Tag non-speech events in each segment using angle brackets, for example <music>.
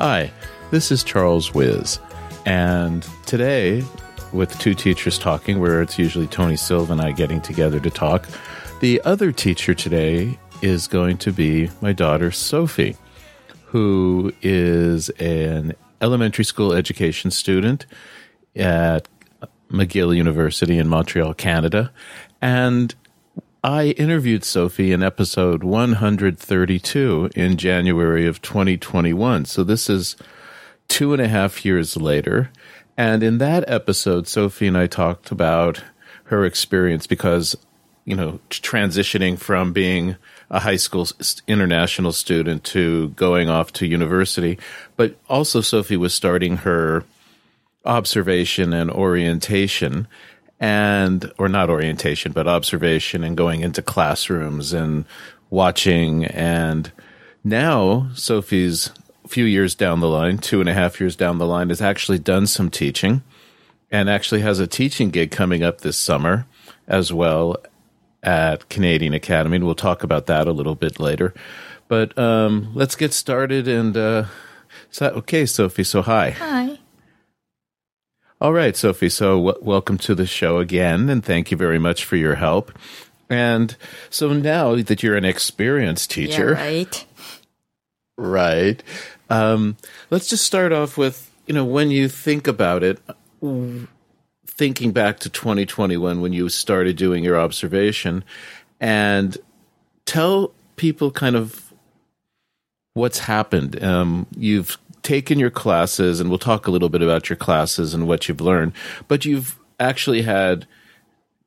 Hi, this is Charles Wiz, and today, with two teachers talking, where it's usually Tony Silva and I getting together to talk, the other teacher today is going to be my daughter Sophie, who is an elementary school education student at McGill University in Montreal, Canada, and I interviewed Sophie in episode 132 in January of 2021. So this is two and a half years later. And in that episode, Sophie and I talked about her experience because, you know, transitioning from being a high school international student to going off to university. But also, Sophie was starting her observation and orientation and or not orientation but observation and going into classrooms and watching. And now sophie's a few years down the line two and a half years down the line has actually done some teaching and actually has a teaching gig coming up this summer as well at canadian academy. And we'll talk about that a little bit later. But um, let's get started and uh, so, okay sophie so hi. Hi. All right, Sophie. So, w- welcome to the show again, and thank you very much for your help. And so now that you're an experienced teacher, Yeah, right. right? Um, let's just start off with you know when you think about it, thinking back to 2021 when you started doing your observation, and tell people kind of what's happened. Um, you've taken your classes, and we'll talk a little bit about your classes and what you've learned, but you've actually had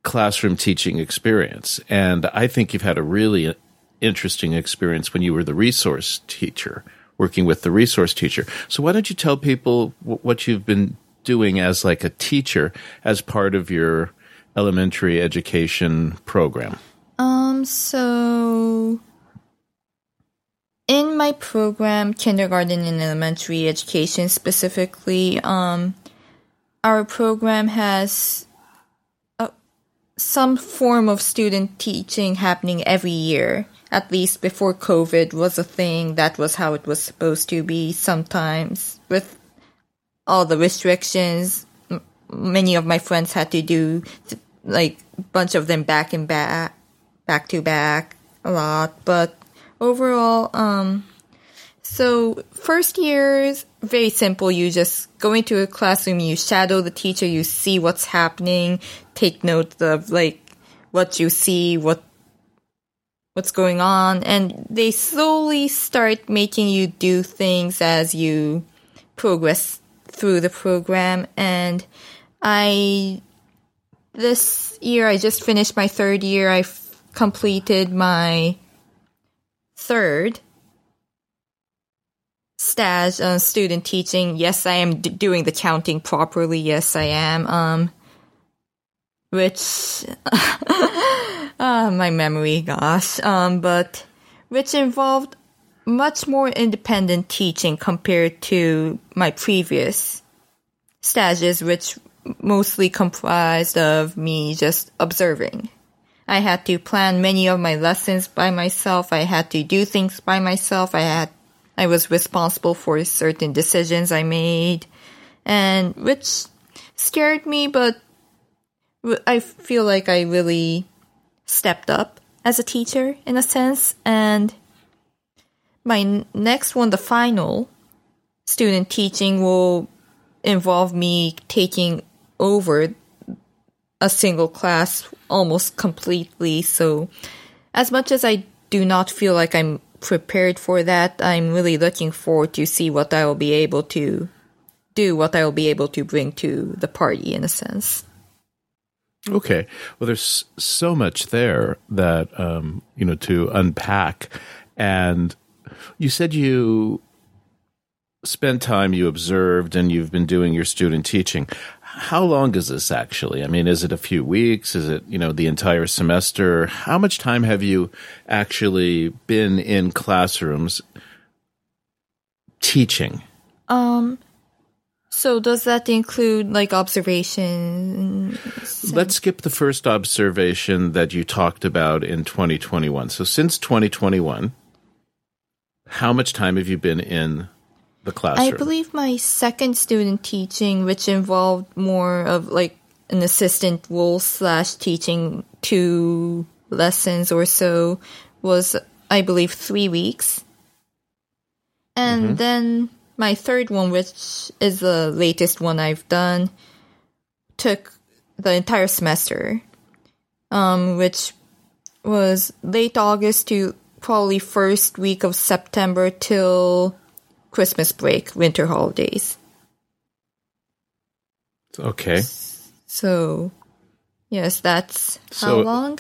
classroom teaching experience. And I think you've had a really interesting experience when you were the resource teacher, working with the resource teacher. So why don't you tell people what you've been doing as like a teacher as part of your elementary education program? Um, so in my program, kindergarten and elementary education specifically, um, our program has uh, some form of student teaching happening every year. At least before COVID was a thing, that was how it was supposed to be. Sometimes with all the restrictions, many of my friends had to do like a bunch of them back and back, back to back a lot. But overall, um, so first years very simple. You just go into a classroom, you shadow the teacher, you see what's happening, take notes of like what you see, what what's going on, and they slowly start making you do things as you progress through the program. And I this year I just finished my third year. I completed my third stage on student teaching. Yes, I am d- doing the counting properly. Yes, I am. Um, which, <laughs> ah, my memory, gosh. Um, but which involved much more independent teaching compared to my previous stages, which mostly comprised of me just observing. I had to plan many of my lessons by myself. I had to do things by myself. I had, I was responsible for certain decisions I made and which scared me, but I feel like I really stepped up as a teacher in a sense. And my next one, the final student teaching will involve me taking over a single class almost completely. So, as much as I do not feel like I'm prepared for that, I'm really looking forward to see what I will be able to do, what I will be able to bring to the party in a sense. Okay. Well, there's so much there that, um, you know, to unpack. And you said you spent time, you observed, and you've been doing your student teaching. How long is this actually? I mean, is it a few weeks? Is it, you know, the entire semester? How much time have you actually been in classrooms teaching? Um, so does that include like observations? Let's skip the first observation that you talked about in 2021. So since 2021, how much time have you been in the classroom? I believe my second student teaching, which involved more of like an assistant role slash teaching two lessons or so, was I believe three weeks. And Mm-hmm. then my third one, which is the latest one I've done, took the entire semester, um, which was late August to probably first week of September till Christmas break, winter holidays. okay. So, yes, that's how So- long?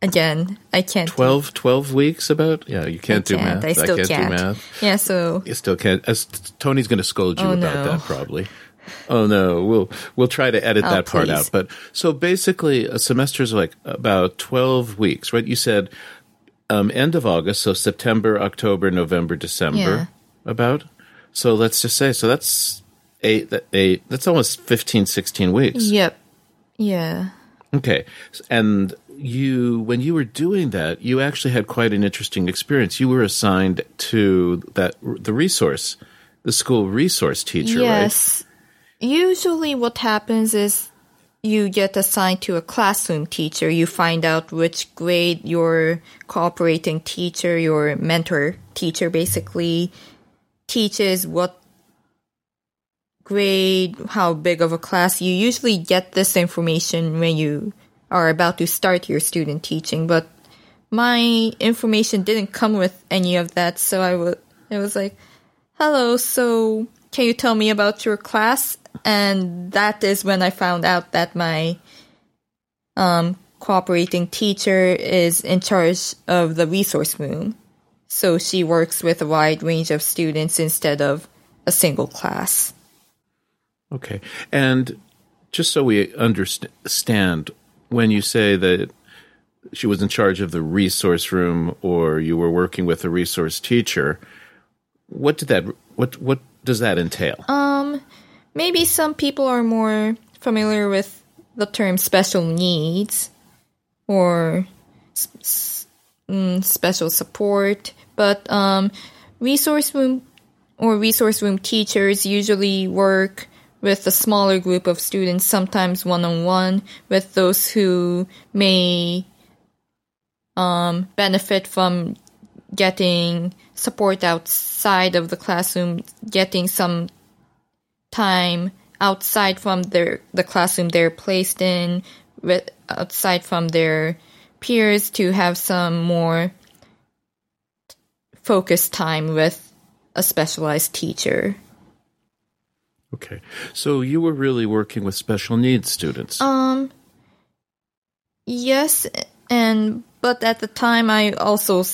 Again, I can't. 12, 12 weeks about? Yeah, you can't do can't. math. I still can't, can't. do math. Yeah, so You still can't. As Tony's going to scold you Oh, about no. that probably. Oh no, we'll we'll try to edit Oh, that part please. out. But so basically, a semester is like about twelve weeks, right? You said um, end of August, so September, October, November, December, Yeah. about. So let's just say, so that's eight. that- Eight. That's almost 15, 16 weeks. yep, yeah. Okay. And you, when you were doing that, you actually had quite an interesting experience. You were assigned to that, the resource, the school resource teacher, right? Yes. Usually, what happens is you get assigned to a classroom teacher. You find out which grade your cooperating teacher, your mentor teacher, basically teaches, what grade, how big of a class. You usually get this information when you are about to start your student teaching, but my information didn't come with any of that, so I was, it was like, hello, so can you tell me about your class? And that is when I found out that my um, cooperating teacher is in charge of the resource room. So she works with a wide range of students instead of a single class. Okay. And just so we understand, when you say that she was in charge of the resource room or you were working with a resource teacher, what did that what what does that entail? Um Maybe some people are more familiar with the term special needs or s- mm, special support, but um, resource room or resource room teachers usually work with a smaller group of students, sometimes one on one, with those who may um, benefit from getting support outside of the classroom, getting some time outside from their the classroom they're placed in, with outside from their peers to have some more focused time with a specialized teacher. Okay. So you were really working with special needs students. Um yes and but at the time I also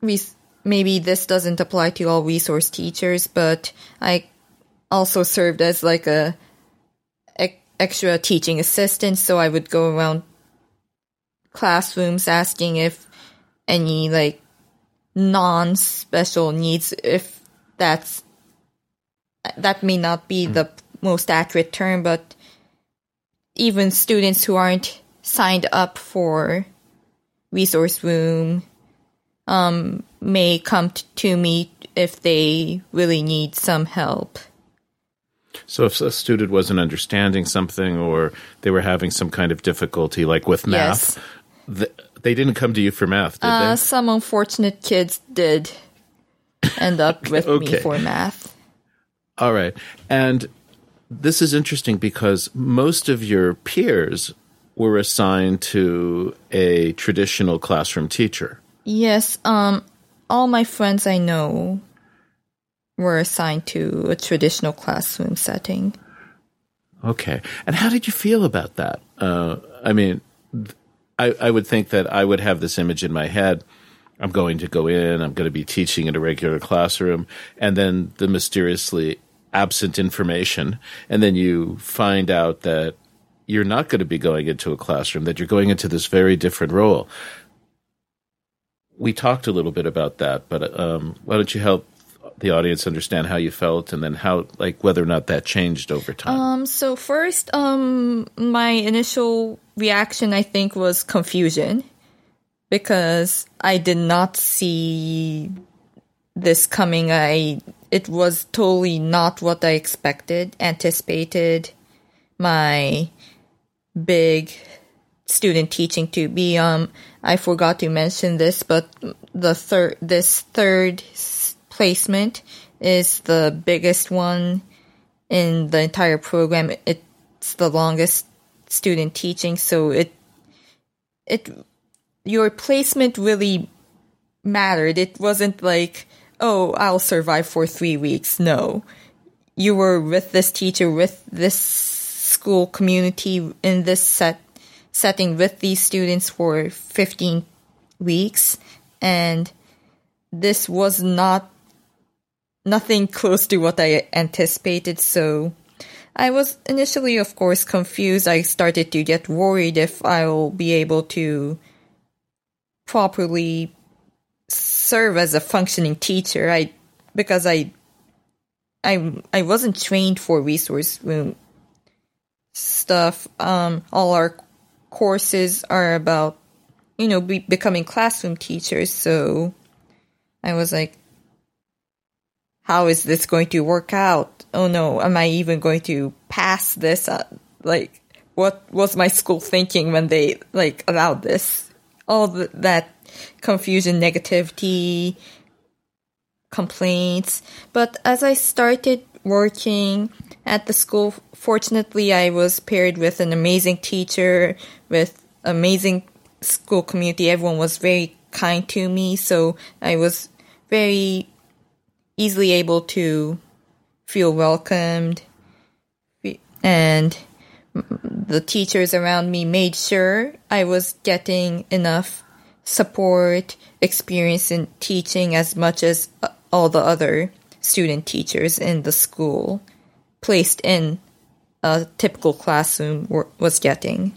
res- maybe this doesn't apply to all resource teachers but I also served as like a extra teaching assistant so I would go around classrooms asking if any like non special needs if that's that may not be the most accurate term but even students who aren't signed up for resource room um, may come t- to me if they really need some help. so if a student wasn't understanding something or they were having some kind of difficulty, like with math, th- they didn't come to you for math, did Uh, they? some unfortunate kids did end up <laughs> with me for math. All right. And this is interesting because most of your peers were assigned to a traditional classroom teacher. Yes, um, all my friends I know were assigned to a traditional classroom setting. Okay. And how did you feel about that? Uh, I mean, I, I would think that I would have this image in my head. I'm going to go in, I'm going to be teaching in a regular classroom, and then the mysteriously absent information, and then you find out that you're not going to be going into a classroom, that you're going into this very different role. We talked a little bit about that, but um, why don't you help the audience understand how you felt and then how, like, whether or not that changed over time? Um, so first, um, my initial reaction, I think, was confusion because I did not see this coming. I it was totally not what I expected, anticipated my big student teaching to be. Um, I forgot to mention this, but the third, this third placement is the biggest one in the entire program. It's the longest student teaching, so it, it, your placement really mattered. It wasn't like, oh, I'll survive for three weeks. No. You were with this teacher, with this school community in this set setting with these students for 15 weeks and this was not nothing close to what I anticipated so I was initially of course confused I started to get worried if I will be able to properly serve as a functioning teacher I because I I I wasn't trained for resource room stuff um all our courses are about, you know, be, becoming classroom teachers. So I was like, how is this going to work out? Oh no, am I even going to pass this? Uh, like, what was my school thinking when they like allowed this? All the, that confusion, negativity, complaints. But as I started working at the school, fortunately, I was paired with an amazing teacher, with amazing school community. Everyone was very kind to me, so I was very easily able to feel welcomed. And the teachers around me made sure I was getting enough support, experience in teaching as much as all the other student teachers in the school placed in a typical classroom were, was getting.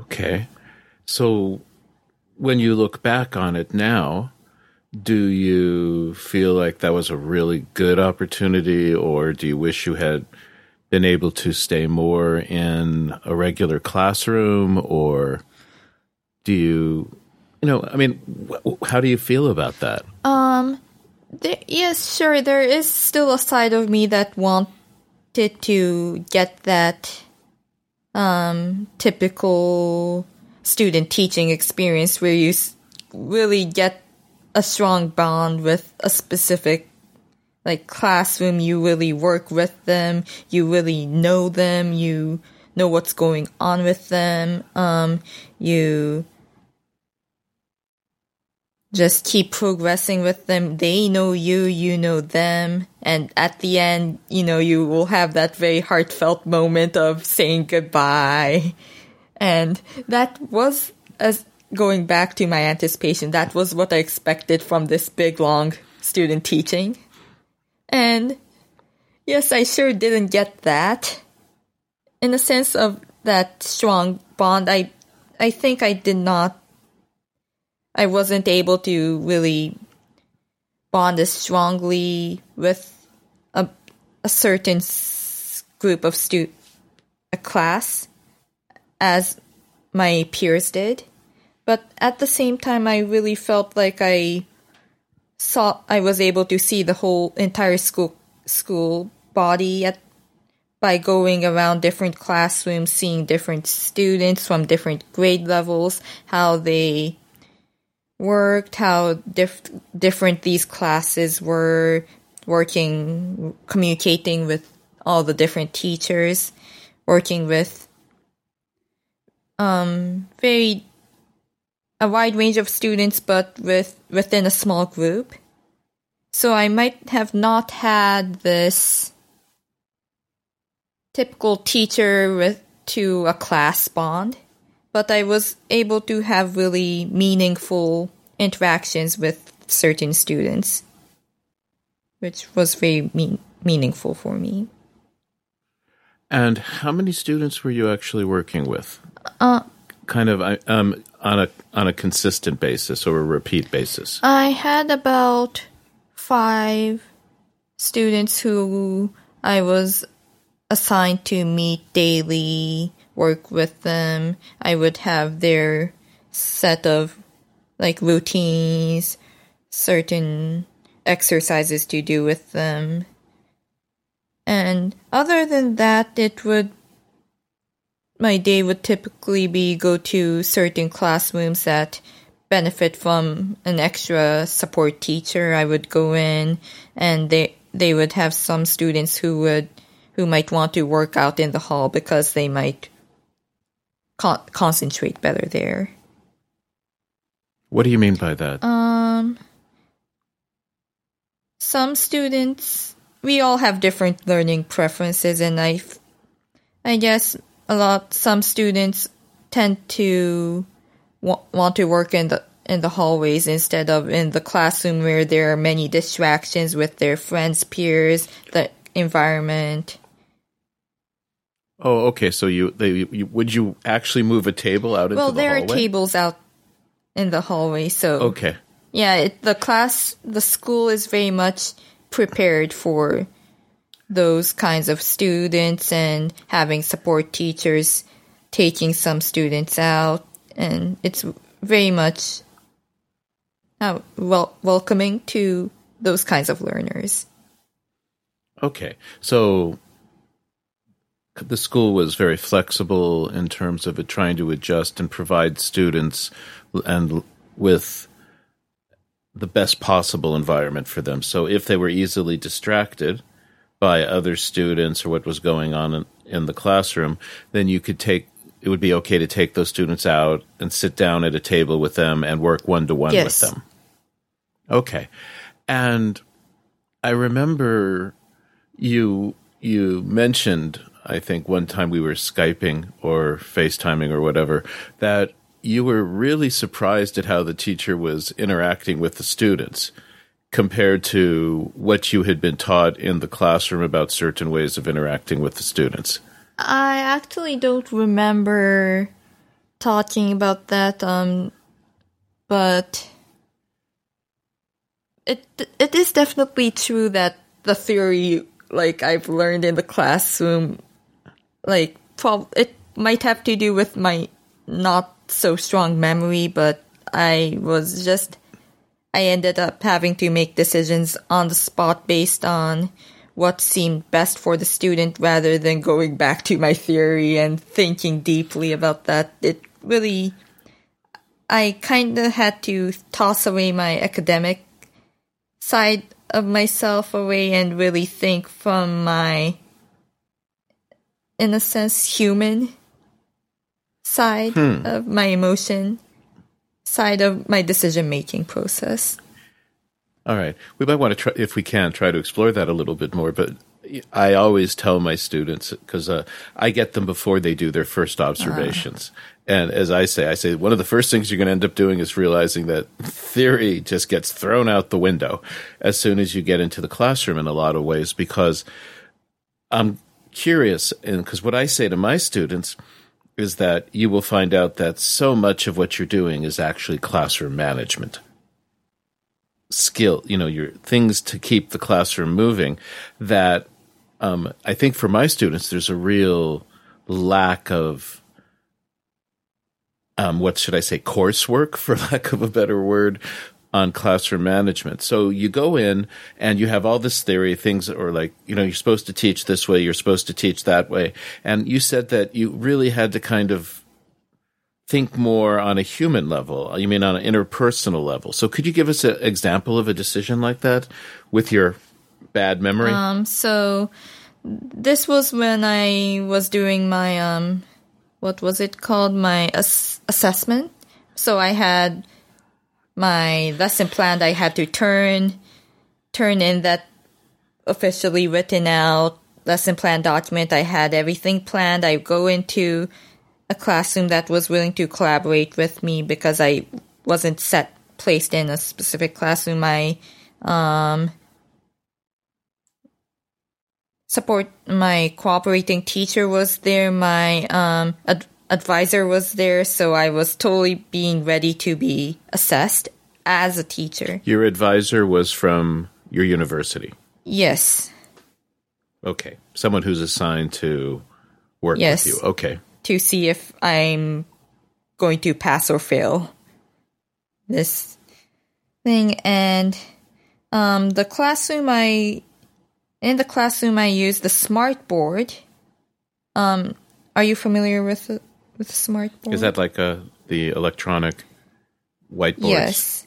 Okay. So when you look back on it now, do you feel like that was a really good opportunity or do you wish you had been able to stay more in a regular classroom or do you you know i mean wh- how do you feel about that um there, yes, sure. There is still a side of me that wanted to get that um, typical student teaching experience where you really get a strong bond with a specific like classroom. You really work with them. You really know them. You know what's going on with them. Um, you just keep progressing with them. They know you, you know them. And at the end, you know, you will have that very heartfelt moment of saying goodbye. And that was, as going back to my anticipation, that was what I expected from this big, long student teaching. And yes, I sure didn't get that. In the sense of that strong bond, I, I think I did not I wasn't able to really bond as strongly with a, a certain group of stu a class as my peers did. But at the same time, I really felt like I saw I was able to see the whole entire school school body at by going around different classrooms, seeing different students from different grade levels, how they worked, how diff- different these classes were working, communicating with all the different teachers, working with um, very a wide range of students, but with within a small group. So I might have not had this typical teacher with to a class bond but I was able to have really meaningful interactions with certain students, which was very mean, meaningful for me. And how many students were you actually working with? Uh, kind of um, on a on a consistent basis or a repeat basis. I had about five students who I was assigned to meet daily work with them. I would have their set of like routines, certain exercises to do with them. And other than that, it would my day would typically be go to certain classrooms that benefit from an extra support teacher. I would go in and they they would have some students who would who might want to work out in the hall because they might con- concentrate better there. What do you mean by that? Um some students we all have different learning preferences and I I guess a lot some students tend to wa- want to work in the in the hallways instead of in the classroom where there are many distractions with their friends, peers, the environment. Oh, okay. So you, they, you would you actually move a table out into Well, the there are tables out in the hallway, so Okay. yeah, it, the class, the school is very much prepared for those kinds of students and having support teachers taking some students out, and it's very much uh, wel- welcoming to those kinds of learners. Okay. So the school was very flexible in terms of it trying to adjust and provide students and with the best possible environment for them. So if they were easily distracted by other students or what was going on in, in the classroom, then you could take it would be okay to take those students out and sit down at a table with them and work one to one with them. Okay. And I remember you you mentioned I think one time we were skyping or FaceTiming or whatever that you were really surprised at how the teacher was interacting with the students compared to what you had been taught in the classroom about certain ways of interacting with the students. I actually don't remember talking about that, um, but it it is definitely true that the theory, like I've learned in the classroom, like prob- it might have to do with my not so strong memory, but I was just I ended up having to make decisions on the spot based on what seemed best for the student rather than going back to my theory and thinking deeply about that. It really, I kind of had to toss away my academic side of myself away and really think from my, in a sense, human side hmm. of my emotion side of my decision making process. All right. We might want to try, if we can, try to explore that a little bit more. But I always tell my students, because uh, I get them before they do their first observations. And as I say, I say one of the first things you're going to end up doing is realizing that theory just gets thrown out the window as soon as you get into the classroom in a lot of ways, because I'm curious. And because what I say to my students is that you will find out that so much of what you're doing is actually classroom management. Skill, you know, your things to keep the classroom moving that um, I think for my students, there's a real lack of um, what should I say, coursework, <laughs> for lack of a better word, on classroom management. So you go in and you have all this theory, things that are like, you know, you're supposed to teach this way, you're supposed to teach that way. And you said that you really had to kind of think more on a human level. You mean on an interpersonal level. So could you give us an example of a decision like that with your bad memory? Um, so this was when I was doing my um, what was it called? My ass- assessment. So I had my lesson plan. I had to turn turn in that officially written out lesson plan document. I had everything planned. I go into a classroom that was willing to collaborate with me because I wasn't set placed in a specific classroom. My um, support my cooperating teacher was there. My um, ad- advisor was there, so I was totally being ready to be assessed as a teacher. your advisor was from your university. Yes, Okay. Someone who's assigned to work Yes. with you. Okay. to see if I'm going to pass or fail this thing. And Um, the classroom I in the classroom I use the smart board. Um, are you familiar with the, with the smart board? Is that like a the electronic whiteboard? yes?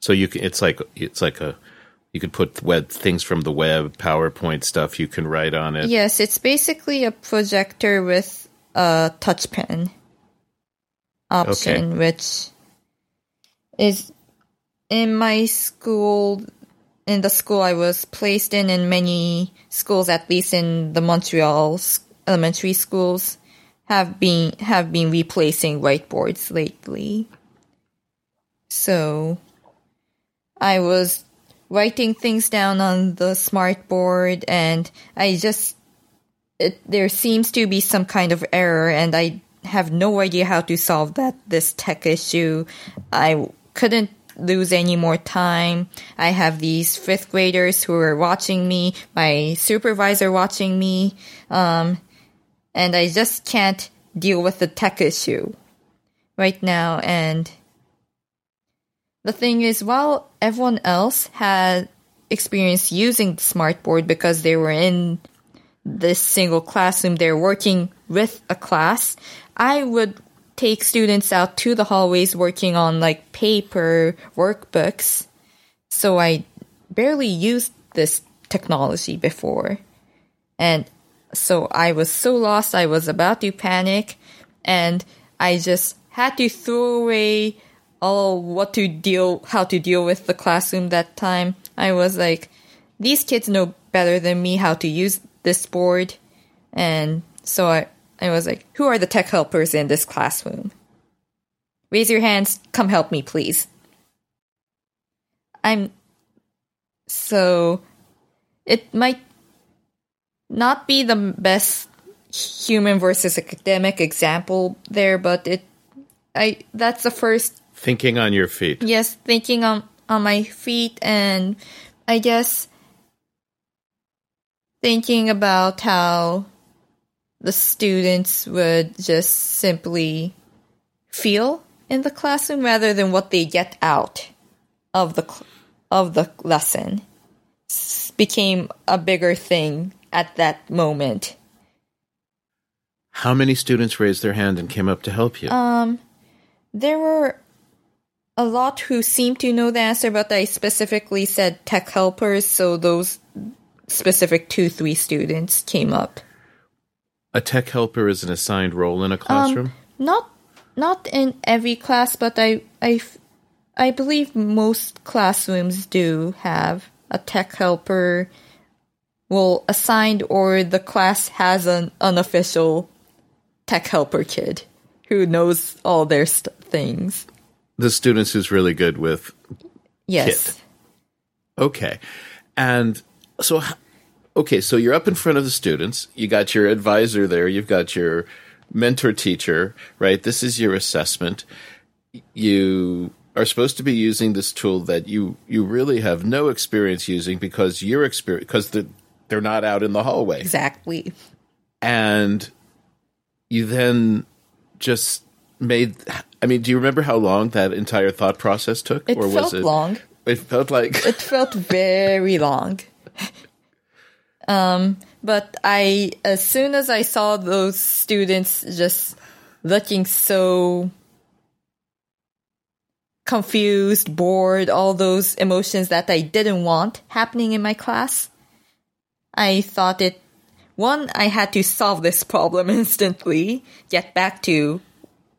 So you can, it's like it's like a you could put web things from the web, PowerPoint stuff. You can write on it. Yes, it's basically a projector with a touch pen option, which is in my school, in the school I was placed in, in many schools, at least in the Montreal elementary schools, have been have been replacing whiteboards lately. So, I was writing things down on the smart board, and I just it, there seems to be some kind of error, and I have no idea how to solve that this tech issue. I couldn't lose any more time. I have these fifth graders who are watching me, my supervisor watching me, um, and I just can't deal with the tech issue right now. And the thing is, while everyone else had experience using the smartboard because they were in this single classroom, they're working with a class, I would take students out to the hallways working on like paper workbooks. So I barely used this technology before. And so I was so lost, I was about to panic, and I just had to throw away all what to deal, how to deal with the classroom that time. I was like, these kids know better than me how to use this board. And so I, I was like, who are the tech helpers in this classroom? Raise your hands, come help me, please. I'm so it might not be the best human versus academic example there, but it I that's the first Thinking on your feet. yes, thinking on on my feet and I guess thinking about how the students would just simply feel in the classroom rather than what they get out of the cl- of the lesson became a bigger thing at that moment. How many students raised their hand and came up to help you? Um, there were a lot who seemed to know the answer, but I specifically said tech helpers, so those specific two, three students came up. a tech helper is an assigned role in a classroom. Not not in every class, but I, I, I believe most classrooms do have a tech helper. Well, assigned or the class has an unofficial tech helper kid who knows all their st- things. the students who's really good with Yes. Kid. Okay. And so, okay, so you're up in front of the students. You got your advisor there. You've got your mentor teacher, right? This is your assessment. You are supposed to be using this tool that you, you really have no experience using because you're experience, because the, they're not out in the hallway. Exactly. And you then just made, I mean, do you remember how long that entire thought process took? It felt long. It felt like It felt very long. <laughs> Um, but I, as soon as I saw those students just looking so confused, bored, all those emotions that I didn't want happening in my class, I thought it, one, I had to solve this problem <laughs> instantly, get back to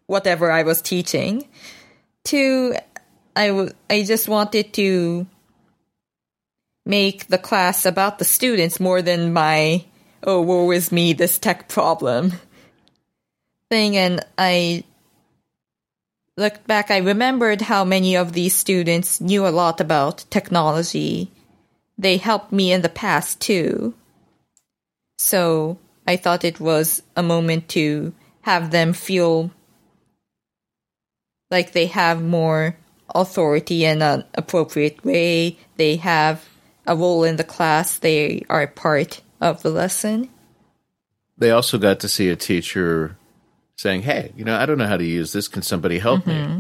whatever I was teaching. Two, I w- I just wanted to make the class about the students more than my oh woe is me this tech problem <laughs> thing and I looked back I remembered how many of these students knew a lot about technology they helped me in the past too so I thought it was a moment to have them feel like they have more authority in an appropriate way. They have a role in the class. They are part of the lesson. they also got to see a teacher saying, "Hey, you know, I don't know how to use this. Can somebody help me?" Mm-hmm.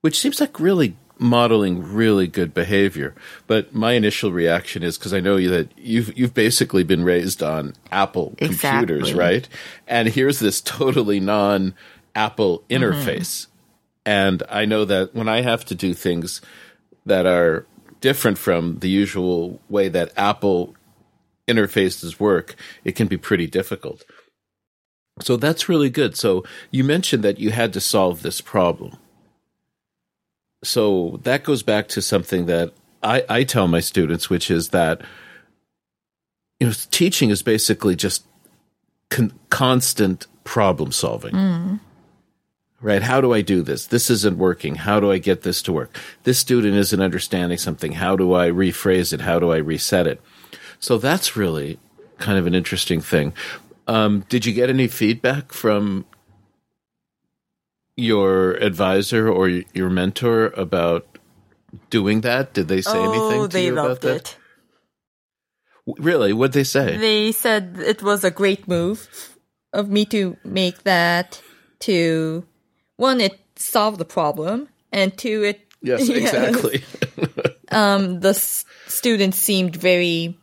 Which seems like really, modeling really good behavior. But my initial reaction is because I know that you've you've basically been raised on Apple computers, Exactly. right? And here's this totally non Apple Mm-hmm. interface. And I know that when I have to do things that are different from the usual way that Apple interfaces work, it can be pretty difficult. So that's really good. So you mentioned that you had to solve this problem. So that goes back to something that I, I tell my students, which is that you know teaching is basically just con- constant problem solving. Right? How do I do this? This isn't working. How do I get this to work? This student isn't understanding something. How do I rephrase it? How do I reset it? So that's really kind of an interesting thing. Um, did you get any feedback from your advisor or your mentor about doing that? Did they say anything oh, to they you about loved that? it. W- Really? What'd they say? They said it was a great move of me to make that to one, it solved the problem, and two, it <laughs> yes, exactly. <laughs> <laughs> um the s- students seemed very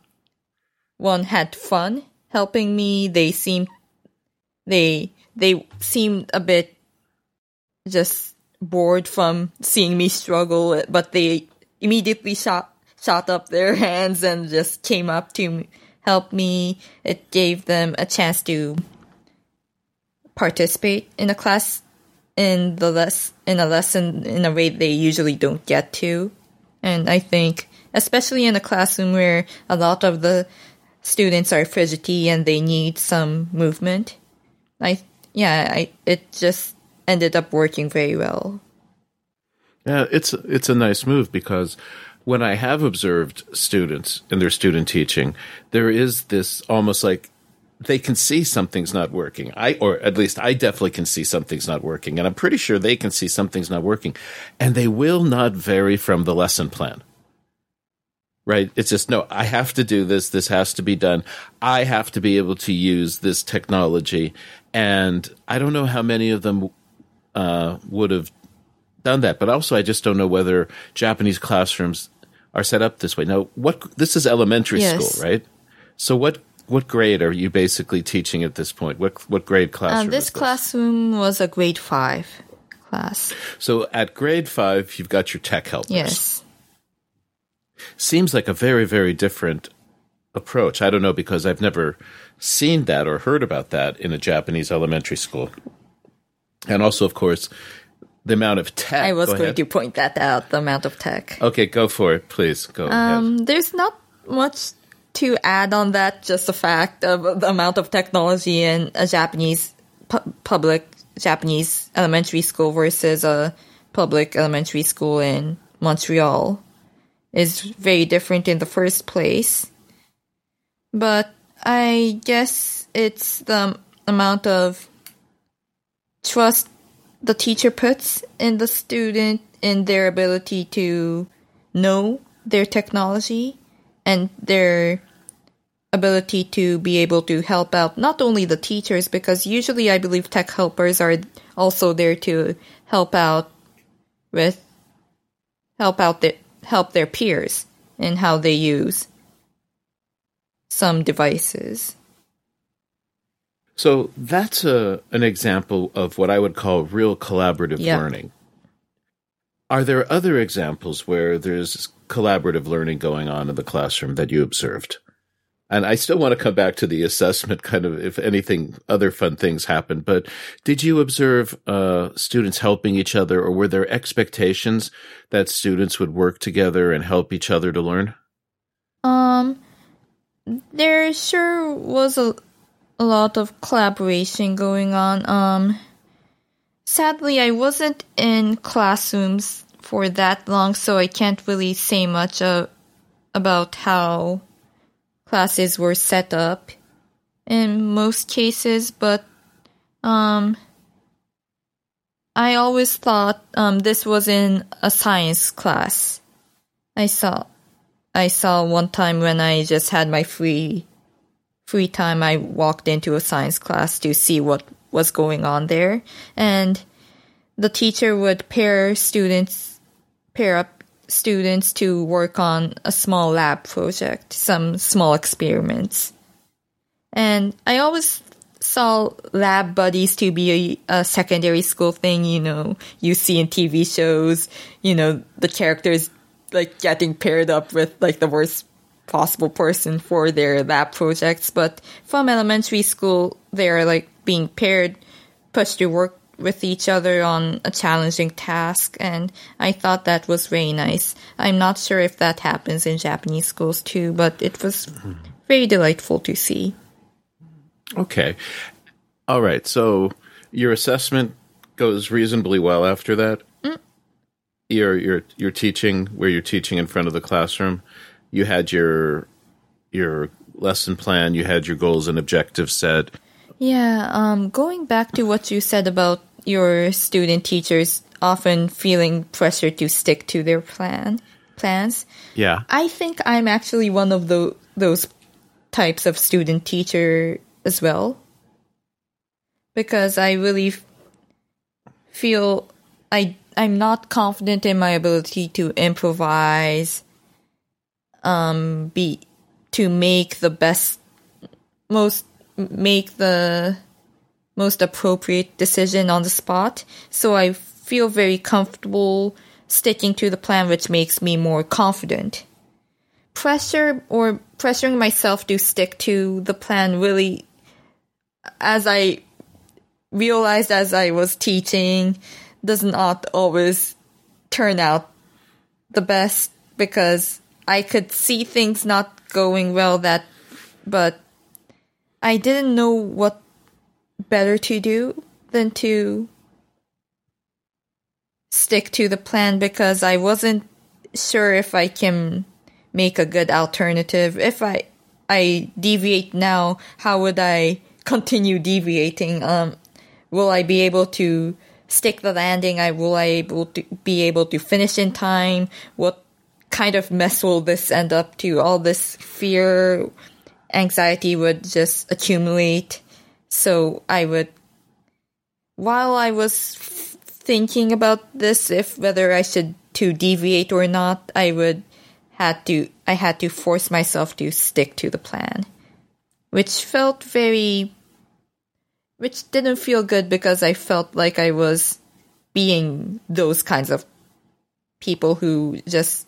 one had fun helping me. They seemed they they seemed a bit just bored from seeing me struggle, but they immediately shot shot up their <laughs> hands and just came up to help me. It gave them a chance to participate in a class in the less in a lesson in a way they usually don't get to. And I think especially in a classroom where a lot of the students are fidgety and they need some movement. I yeah, I it just ended up working very well. Yeah, it's it's a nice move because when I have observed students in their student teaching, there is this almost like they can see something's not working. I or at least I definitely can see something's not working, and I'm pretty sure they can see something's not working, and they will not vary from the lesson plan. Right? It's just no, I have to do this, this has to be done. I have to be able to use this technology and I don't know how many of them uh, would have done that. But also, I just don't know whether Japanese classrooms are set up this way. Now, what this is elementary Yes. school, right? So what what grade are you basically teaching at this point? What what grade Uh, classroom? this is classroom was a grade five class. So at grade five, you've got your tech helpers. Yes. Seems like a very very different approach. I don't know because I've never seen that or heard about that in a Japanese elementary school. And also, of course, the amount of tech. I was Go going ahead. to point that out, the amount of tech. Okay, go for it, please. Go ahead. Um, there's not much to add on that, just the fact of the amount of technology in a Japanese pu- public Japanese elementary school versus a public elementary school in Montreal is very different in the first place. But I guess it's the amount of trust the teacher puts in the student in their ability to know their technology and their ability to be able to help out not only the teachers because usually I believe tech helpers are also there to help out with help out the help their peers in how they use some devices. So that's a an example of what I would call real collaborative Yeah. learning. Are there other examples where there's collaborative learning going on in the classroom that you observed? And I still want to come back to the assessment, kind of if anything, other fun things happened. But did you observe uh, students helping each other, or were there expectations that students would work together and help each other to learn? Um, there sure was a, a lot of collaboration going on. Um, sadly, I wasn't in classrooms for that long, so I can't really say much uh, about how classes were set up in most cases, but um, I always thought um, this was in a science class. I saw I saw one time when I just had my free free time I walked into a science class to see what was going on there and the teacher would pair students pair up students to work on a small lab project, some small experiments. And I always saw lab buddies to be a, a, secondary school thing, you know, you see in TV shows, you know, the characters like getting paired up with like the worst possible person for their lab projects. But from elementary school, they're like being paired, pushed to work with each other on a challenging task. And I thought that was very nice. I'm not sure if that happens in Japanese schools too, but it was very delightful to see. Okay. All right. So your assessment goes reasonably well after that. Mm. You're you're you're teaching where you're teaching in front of the classroom. You had your your lesson plan. You had your goals and objectives set. Yeah. Um. Going back to what you said about your student teachers often feeling pressure to stick to their plan plans. Yeah. I think I'm actually one of the those types of student teacher as well because I really f- feel I I'm not confident in my ability to improvise um be to make the best most make the most appropriate decision on the spot. So I feel very comfortable sticking to the plan which makes me more confident. Pressure or pressuring myself to stick to the plan really as I realized as I was teaching, does not always turn out the best because I could see things not going well that, but I didn't know what better to do than to stick to the plan because I wasn't sure if I can make a good alternative. If I I deviate now, how would I continue deviating. Um, will I be able to stick the landing? I will I able to be able to finish in time? What kind of mess will this end up to? All this fear, anxiety would just accumulate. So I would, while I was f- thinking about this, if whether I should to deviate or not, I would had to I had to force myself to stick to the plan, which felt very which didn't feel good because I felt like I was being those kinds of people who just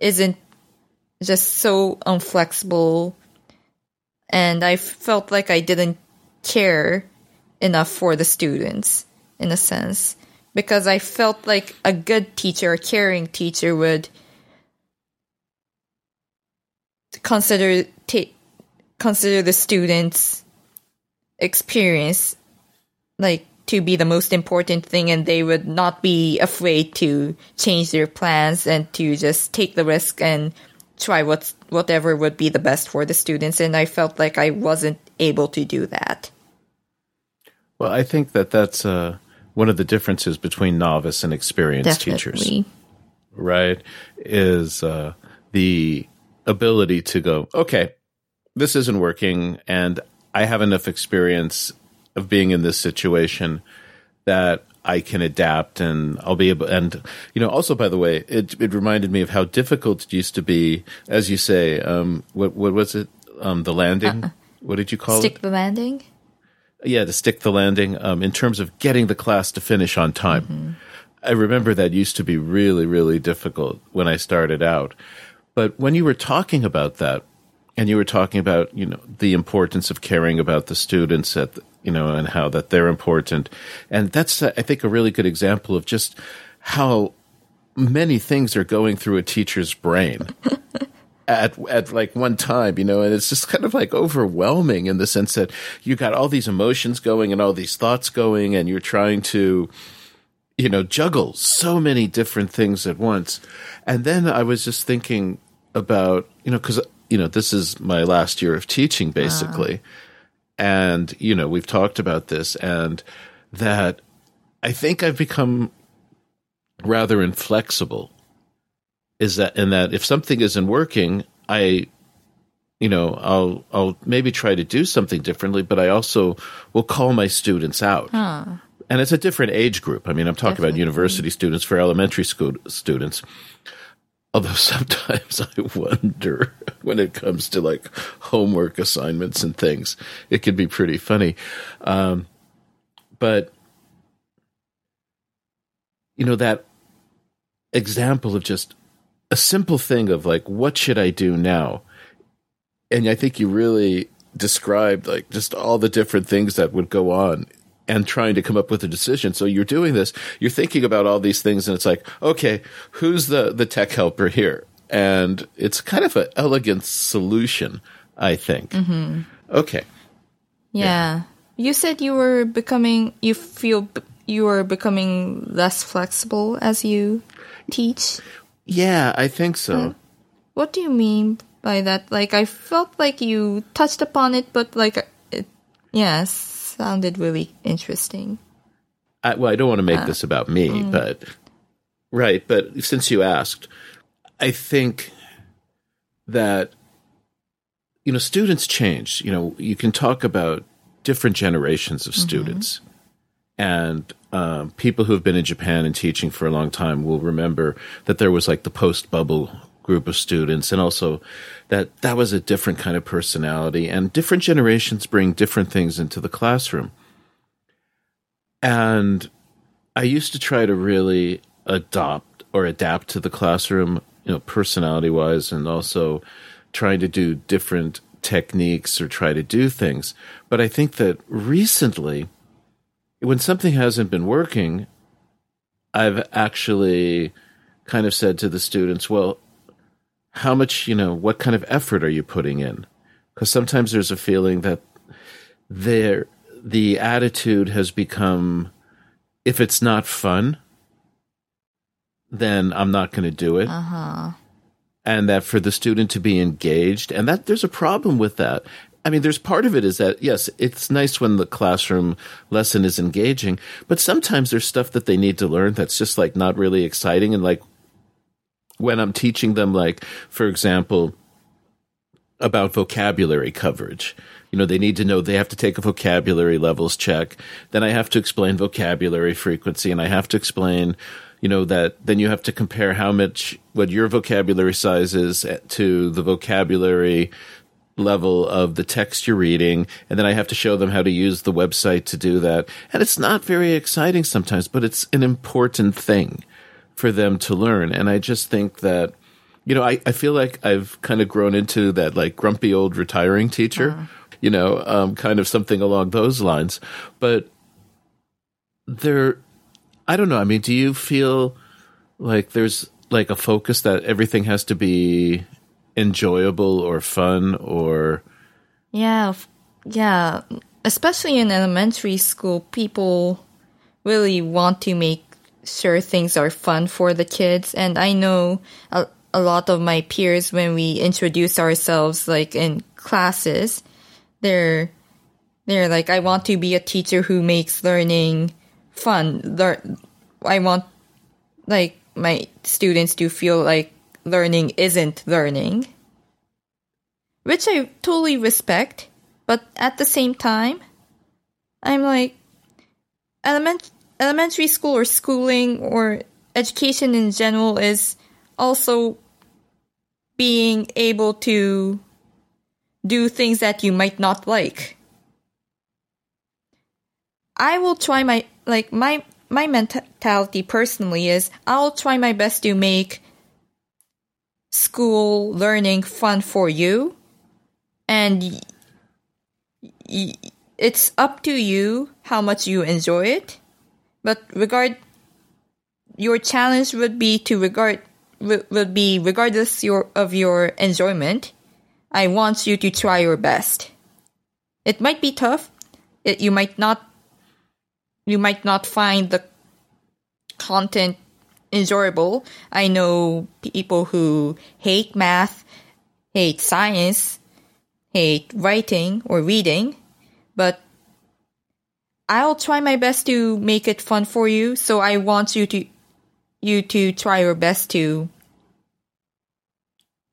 isn't just so unflexible. And I felt like I didn't care enough for the students in a sense. Because I felt like a good teacher, a caring teacher would consider ta- consider the students experience like to be the most important thing and they would not be afraid to change their plans and to just take the risk and try what's whatever would be the best for the students and I felt like I wasn't able to do that. Well, I think that that's uh, one of the differences between novice and experienced Definitely. teachers. Right? Is uh, the ability to go, okay, this isn't working and I have enough experience of being in this situation that I can adapt and I'll be able and you know also by the way it it reminded me of how difficult it used to be as you say um what what was it? Um the landing? Uh, what did you call stick it? stick the landing? Yeah to stick the landing um in terms of getting the class to finish on time. Mm-hmm. I remember that used to be really really difficult when I started out. But when you were talking about that and you were talking about you know the importance of caring about the students at the, you know and how that they're important and that's uh, i think a really good example of just how many things are going through a teacher's brain <laughs> at at like one time, you know, and it's just kind of like overwhelming in the sense that you got all these emotions going and all these thoughts going, and you're trying to, you know, juggle so many different things at once. And then I was just thinking about, you know, because you know, this is my last year of teaching basically. Uh. And, you know, we've talked about this and that I think I've become rather inflexible is that in that if something isn't working, I you know, I'll I'll maybe try to do something differently, but I also will call my students out. Huh. and it's a different age group. I mean, I'm talking about university students for elementary school students. Although sometimes I wonder when it comes to like homework assignments and things, it can be pretty funny. Um, but you know that example of just a simple thing of like, what should I do now? And I think you really described like just all the different things that would go on and trying to come up with a decision. So you're doing this, you're thinking about all these things and it's like, okay, who's the, the tech helper here? And it's kind of an elegant solution, I think. Mm-hmm. Okay. Yeah. You said you were becoming, you feel you are becoming less flexible as you teach. Yeah, I think so. What do you mean by that? Like, I felt like you touched upon it, but like, it, yeah, sounded really interesting. I, well, I don't want to make uh, this about me, mm. but right. But since you asked, I think that you know students change. You know, you can talk about different generations of mm-hmm. students, and um, people who have been in Japan and teaching for a long time will remember that there was like the post bubble group of students and also that that was a different kind of personality and different generations bring different things into the classroom and I used to try to really adopt or adapt to the classroom, you know, personality wise, and also trying to do different techniques or try to do things. But I think that recently, when something hasn't been working, I've actually kind of said to the students, well, how much, you know, what kind of effort are you putting in? Because sometimes there's a feeling that there the attitude has become if it's not fun, then I'm not going to do it. Uh-huh. And that for the student to be engaged, and that there's a problem with that. I mean, there's part of it is that, yes, it's nice when the classroom lesson is engaging, but sometimes there's stuff that they need to learn that's just like not really exciting. And like when I'm teaching them, like, for example, about vocabulary coverage. You know, they need to know they have to take a vocabulary levels check. Then I have to explain vocabulary frequency and I have to explain, you know, that then you have to compare how much, what your vocabulary size is to the vocabulary level of the text you're reading. And then I have to show them how to use the website to do that. And it's not very exciting sometimes, but it's an important thing for them to learn. And I just think that, you know, I, I feel like I've kind of grown into that like grumpy old retiring teacher, you know, um, kind of something along those lines. But there, I don't know. I mean, do you feel like there's like a focus that everything has to be enjoyable or fun or Yeah, yeah. Especially in elementary school, people really want to make sure things are fun for the kids. And I know a, a lot of my peers, when we introduce ourselves, like in classes, they're they're like, I want to be a teacher who makes learning fun. I want like my students to feel like learning isn't learning which I totally respect, but at the same time, I'm like, element, elementary school or schooling or education in general is also being able to do things that you might not like. I will try my, like, my, my mentality personally is I'll try my best to make school learning fun for you and y- y- it's up to you how much you enjoy it but regard your challenge would be to regard would be regardless your of your enjoyment i want you to try your best. It might be tough. It, you might not you might not find the content enjoyable. I know people who hate math hate science hate writing or reading, but I'll try my best to make it fun for you. So I want you to you to try your best to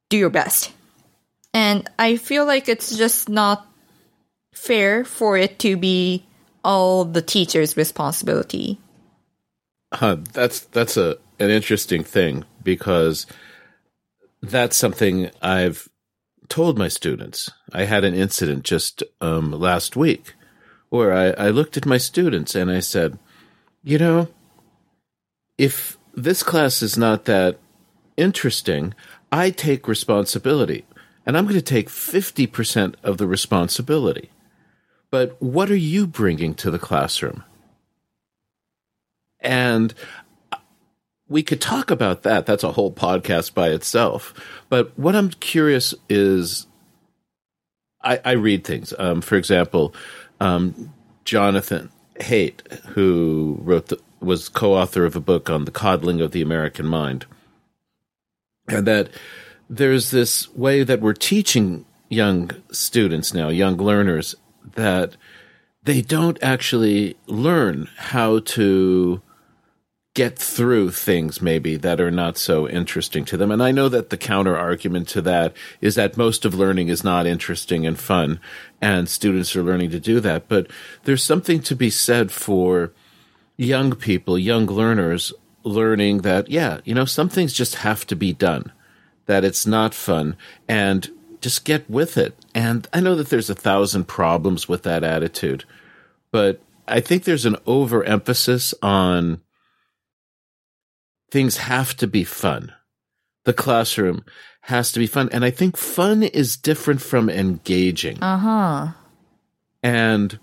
do your best. And I feel like it's just not fair for it to be all the teacher's responsibility. Huh, that's that's a an interesting thing because that's something I've told my students. I had an incident just um, last week where I, I looked at my students and I said, you know, if this class is not that interesting, I take responsibility. And I'm going to take 50% of the responsibility. But what are you bringing to the classroom? And we could talk about that. That's a whole podcast by itself. But what I'm curious is I, I read things. Um, for example, um, Jonathan Haidt, who wrote the, was co-author of a book on the coddling of the American mind, and that there's this way that we're teaching young students now, young learners, that they don't actually learn how to get through things maybe that are not so interesting to them. And I know that the counter argument to that is that most of learning is not interesting and fun, and students are learning to do that. But there's something to be said for young people, young learners learning that, yeah, you know, some things just have to be done, that it's not fun, and just get with it. And I know that there's a thousand problems with that attitude, but I think there's an overemphasis on things have to be fun. The classroom has to be fun. And I think fun is different from engaging. Uh huh. And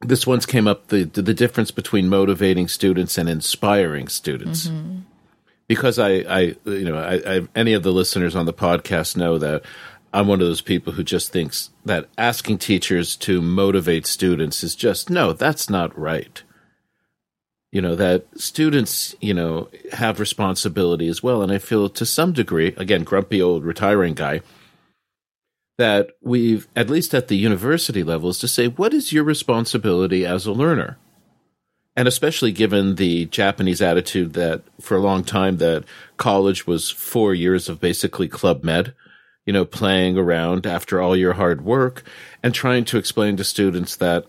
this once came up the, the difference between motivating students and inspiring students. Mm-hmm. Because I, I, you know, I, I, any of the listeners on the podcast know that I'm one of those people who just thinks that asking teachers to motivate students is just no, that's not right you know that students you know have responsibility as well. And i feel to some degree again grumpy old retiring guy that we've at least at the university levels to say what is your responsibility as a learner? And especially given the japanese attitude that for a long time that college was 4 years of basically club med you know playing around after all your hard work and trying to explain to students that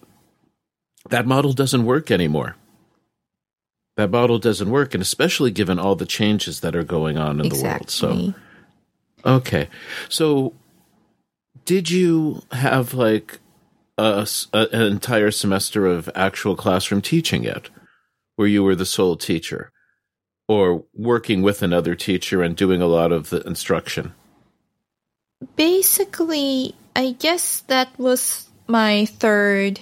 that model doesn't work anymore that model doesn't work, and especially given all the changes that are going on in exactly. the world. So, okay, so did you have like a, a, an entire semester of actual classroom teaching yet, where you were the sole teacher, or working with another teacher and doing a lot of the instruction? Basically, I guess that was my third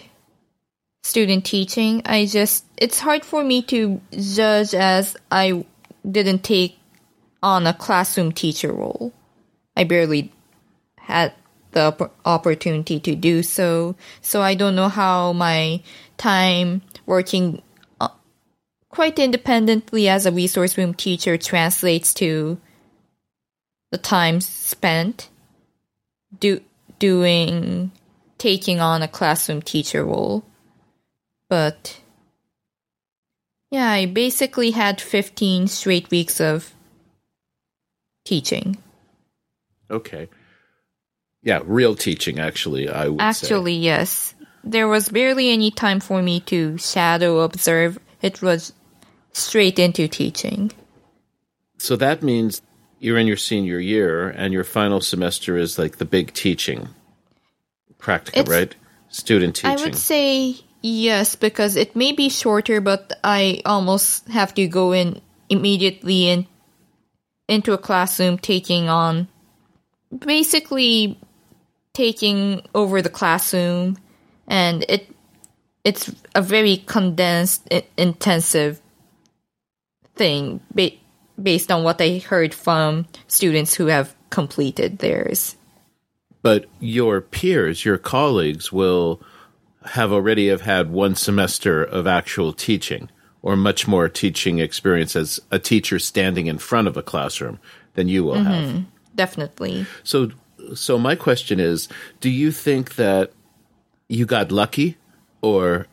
student teaching. I just, it's hard for me to judge as I didn't take on a classroom teacher role. I barely had the opportunity to do so. So I don't know how my time working uh, quite independently as a resource room teacher translates to the time spent do, doing taking on a classroom teacher role. But yeah, I basically had 15 straight weeks of teaching. Okay. Yeah, real teaching, actually, I would Actually, say. yes. There was barely any time for me to shadow observe. It was straight into teaching. So that means you're in your senior year and your final semester is like the big teaching practical, it's, right? Student teaching. I would say Yes, because it may be shorter, but I almost have to go in immediately in into a classroom taking on basically taking over the classroom and it it's a very condensed intensive thing ba- based on what I heard from students who have completed theirs. But your peers, your colleagues will have already have had one semester of actual teaching or much more teaching experience as a teacher standing in front of a classroom than you will mm-hmm. have. Definitely. So so my question is, do you think that you got lucky or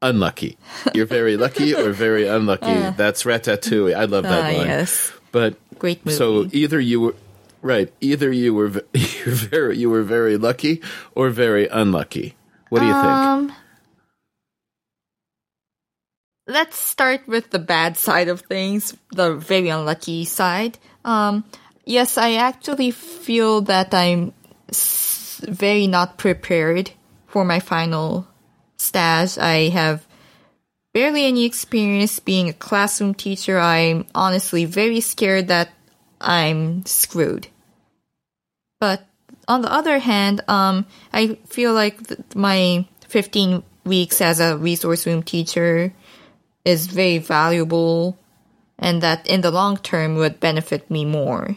unlucky? You're very lucky <laughs> or very unlucky. Uh, That's Ratatouille. I love that uh, line. Yes. But great movie. So either you were right, either you were <laughs> you were very you were very lucky or very unlucky. What do you um, think? let's start with the bad side of things, the very unlucky side. Um, yes, I actually feel that I'm very not prepared for my final stage. I have barely any experience being a classroom teacher. I'm honestly very scared that I'm screwed. But on the other hand, um, I feel like th- my 15 weeks as a resource room teacher is very valuable and that in the long term would benefit me more.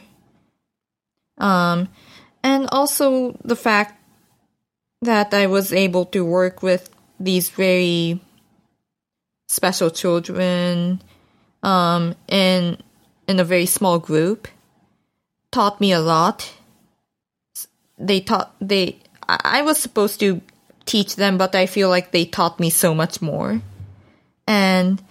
Um, and also the fact that I was able to work with these very special children um, in in a very small group taught me a lot. They taught they I was supposed to teach them, but I feel like they taught me so much more, and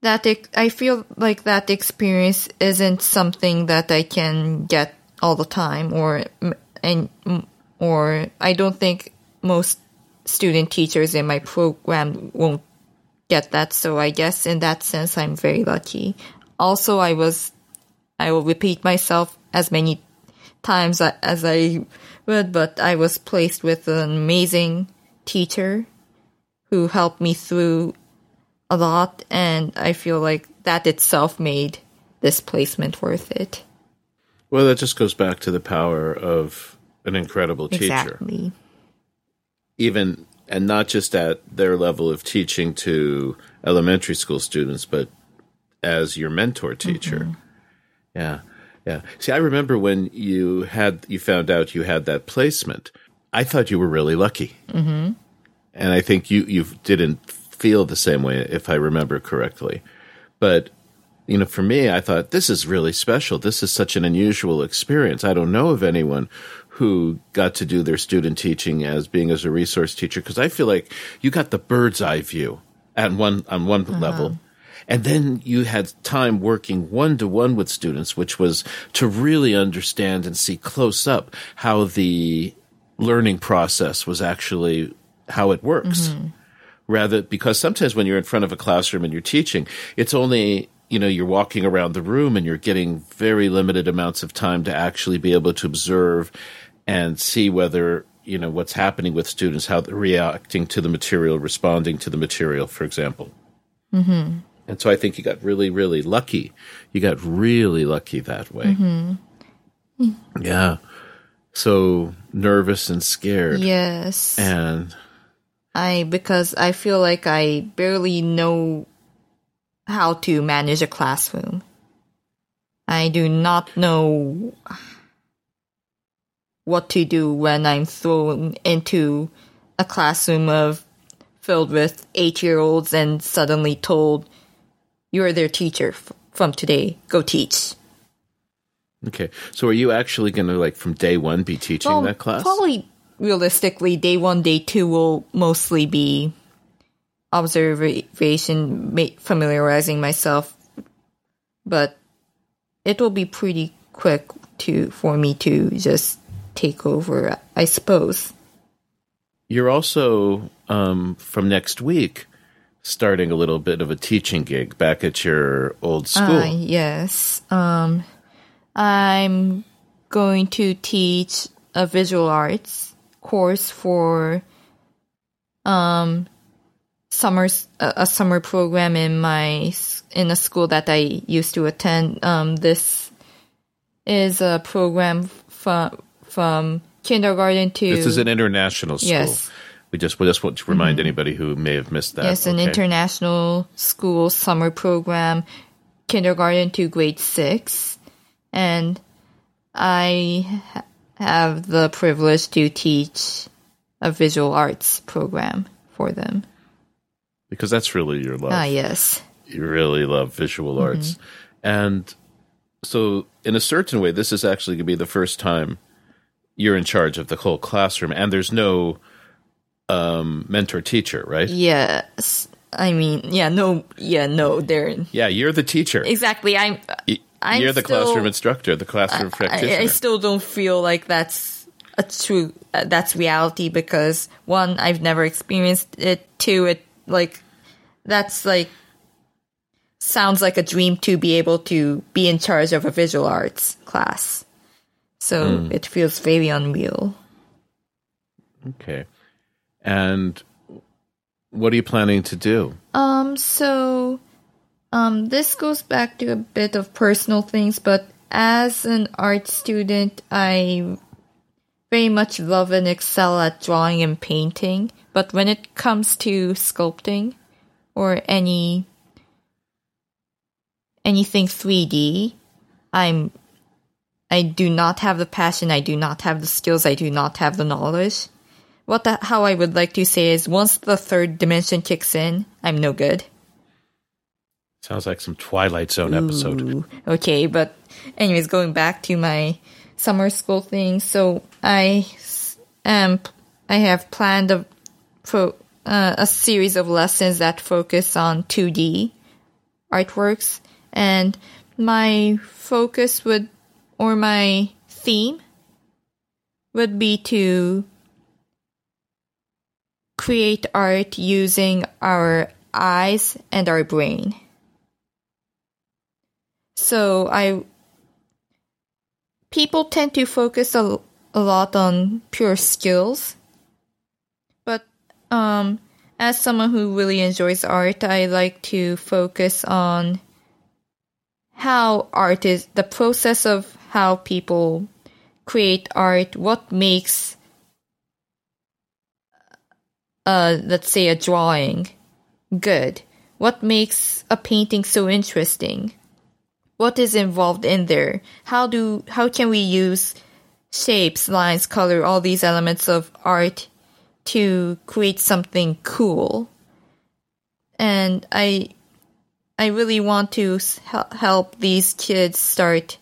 that I feel like that experience isn't something that I can get all the time, or and or I don't think most student teachers in my program won't get that. So I guess in that sense, I'm very lucky. Also, I was, I will repeat myself as many times as I would, but I was placed with an amazing teacher who helped me through a lot. And I feel like that itself made this placement worth it. Well, that just goes back to the power of an incredible teacher. Exactly. Even and not just at their level of teaching to elementary school students, but as your mentor teacher. Mm-hmm. Yeah. Yeah. See, I remember when you had you found out you had that placement. I thought you were really lucky. Mm-hmm. And I think you you didn't feel the same way if I remember correctly. But you know, for me, I thought this is really special. This is such an unusual experience. I don't know of anyone who got to do their student teaching as being as a resource teacher because I feel like you got the bird's eye view at one on one level. And then you had time working one to one with students, which was to really understand and see close up how the learning process was actually how it works. Rather, because sometimes when you're in front of a classroom and you're teaching, it's only you know you're walking around the room and you're getting very limited amounts of time to actually be able to observe and see whether you know what's happening with students how they're reacting to the material responding to the material for example mm-hmm. And so i think you got really really lucky you got really lucky that way mm-hmm. yeah so nervous and scared Yes. and I because I feel like I barely know how to manage a classroom. I do not know what to do when I'm thrown into a classroom of filled with 8-year-olds and suddenly told you're their teacher f- from today. Go teach. okay so are you actually going to like from day one be teaching Well, that class Probably realistically, day one, day two will mostly be observation, ma- familiarizing myself, but it will be pretty quick to for me to just take over, I suppose. You're also um, from next week starting a little bit of a teaching gig back at your old school. Uh, yes. Um, I'm going to teach a visual arts course for um summer a, a summer program in my in a school that I used to attend. Um, this is a program from from kindergarten to this is an international school. Yes. We just we just want to remind anybody who may have missed that. Yes, an international school summer program, kindergarten to grade six. And I have the privilege to teach a visual arts program for them. because that's really your love. Ah, yes. you really love visual Mm-hmm. arts. And so, in a certain way, this is actually going to be the first time you're in charge of the whole classroom, and there's no um, mentor teacher, right? Yes. I mean, yeah, no, yeah, no, they're Yeah, you're the teacher. exactly. I'm. Y- I'm you're the still- classroom instructor, the classroom practitioner. I, I still don't feel like that's a true uh, that's reality because one I've never experienced it. Two, it like that's like sounds like a dream to be able to be in charge of a visual arts class. So it feels very unreal. Okay. And what are you planning to do? Um, so, um, this goes back to a bit of personal things, but as an art student, I very much love and excel at drawing and painting. But when it comes to sculpting or any anything 3D, I'm I do not have the passion, I do not have the skills, I do not have the knowledge. What the, how I would like to say is once the third dimension kicks in, I'm no good. Sounds like some Twilight Zone episode. Okay, but anyways, going back to my summer school thing, so I am I have planned a uh, a series of lessons that focus on 2D artworks, and my focus would or my theme would be to create art using our eyes and our brain. So I people tend to focus a, a lot on pure skills. But um as someone who really enjoys art, I like to focus on how art is the process of how people create art, what makes uh let's say a drawing. Good, what makes a painting so interesting? What is involved in there? How do how can we use shapes lines color all these elements of art to create something cool? And i i really want to help these kids start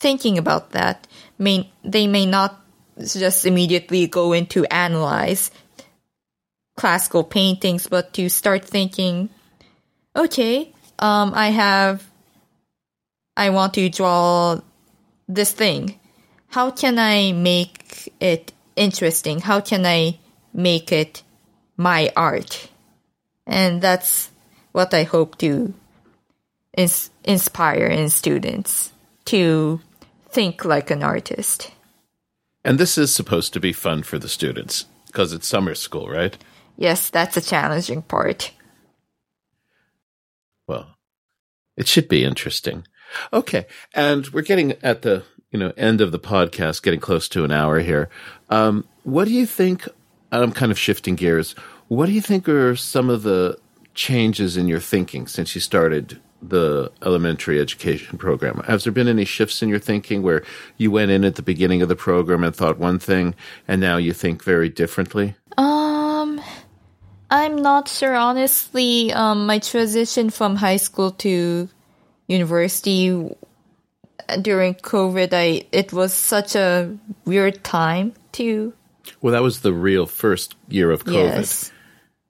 thinking about that. May they may not just immediately go into analyze classical paintings but to start thinking okay um i have I want to draw this thing. How can I make it interesting? How can I make it my art? And that's what I hope to ins- inspire in students to think like an artist. And this is supposed to be fun for the students because it's summer school, right? Yes, that's a challenging part. Well, it should be interesting. Okay. And we're getting at the, you know, end of the podcast, getting close to an hour here. Um, what do you think? I'm kind of shifting gears. What do you think are some of the changes in your thinking since you started the elementary education program? Has there been any shifts in your thinking where you went in at the beginning of the program and thought one thing and now you think very differently? I'm not sure. Honestly, um, my transition from high school to university uh, during COVID, I it was such a weird time to Well, that was the real first year of COVID. yes,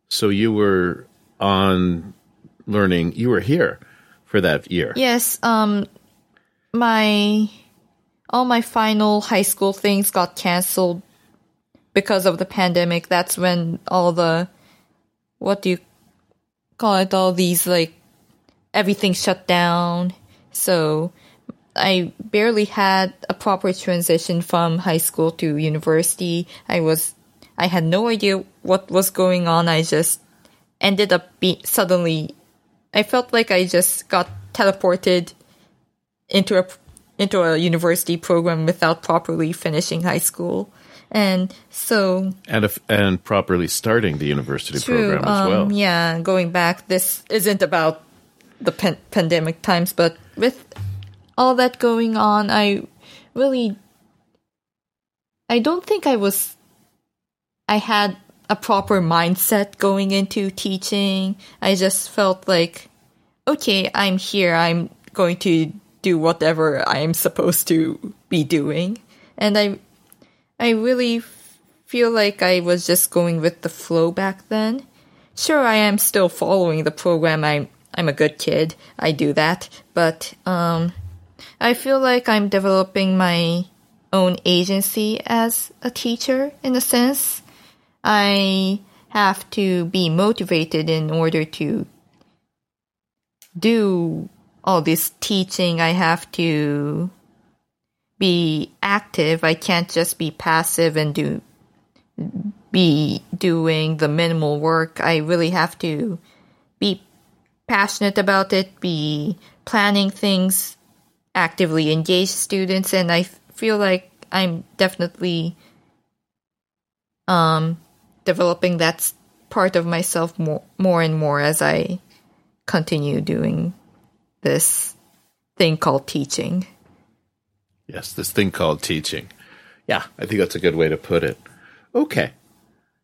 So you were on learning, you were here for that year. yes. Um, my all my final high school things got canceled because of the pandemic. That's when all the what do you call it? All these like everything shut down. So I barely had a proper transition from high school to university. I was, I had no idea what was going on. I just ended up be suddenly, I felt like I just got teleported into a, into a university program without properly finishing high school. And so And if, and properly starting the university True. program as um, well. Yeah, going back, this isn't about the pan- pandemic times, but with all that going on, I really, I don't think I was, I had a proper mindset going into teaching. I just felt like, okay, I'm here. I'm going to do whatever I'm supposed to be doing, and I, I really feel like I was just going with the flow back then. Sure, I am still following the program. I'm I'm a good kid. I do that, but um, I feel like I'm developing my own agency as a teacher in a sense. I have to be motivated in order to do all this teaching. I have to be active. I can't just be passive and do be doing the minimal work. I really have to be passionate about it, be planning things, actively engage students, and I feel like I'm definitely um, developing that part of myself more, more and more as I continue doing this thing called teaching. Yes, this thing called teaching. Yeah, I think that's a good way to put it. Okay.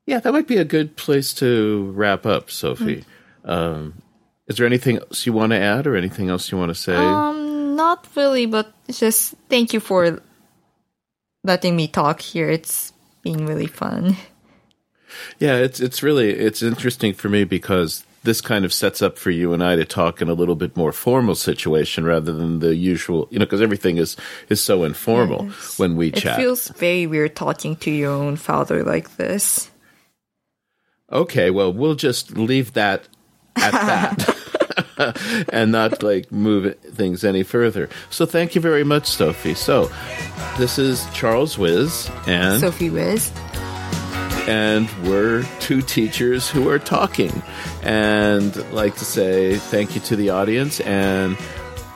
Yeah, that might be a good place to wrap up, Sophie. Mm. Um, is there anything else you want to add or anything else you want to say? Um, not really, but just thank you for letting me talk here. It's been really fun. Yeah, it's it's really it's interesting for me because this kind of sets up for you and I to talk in a little bit more formal situation rather than the usual, you know, because everything is is so informal yes. when we it chat. It feels very weird talking to your own father like this. Okay, well, we'll just leave that at that. <laughs> <laughs> and not like move things any further. So thank you very much, Sophie. So this is Charles Wiz and Sophie Wiz and we're two teachers who are talking. And like to say thank you to the audience, and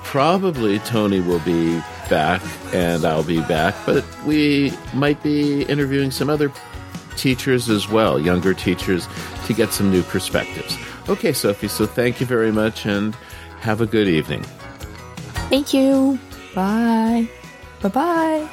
probably Tony will be back and I'll be back, but we might be interviewing some other teachers as well, younger teachers, to get some new perspectives. Okay, Sophie, so thank you very much and have a good evening. Thank you. Bye. Bye bye.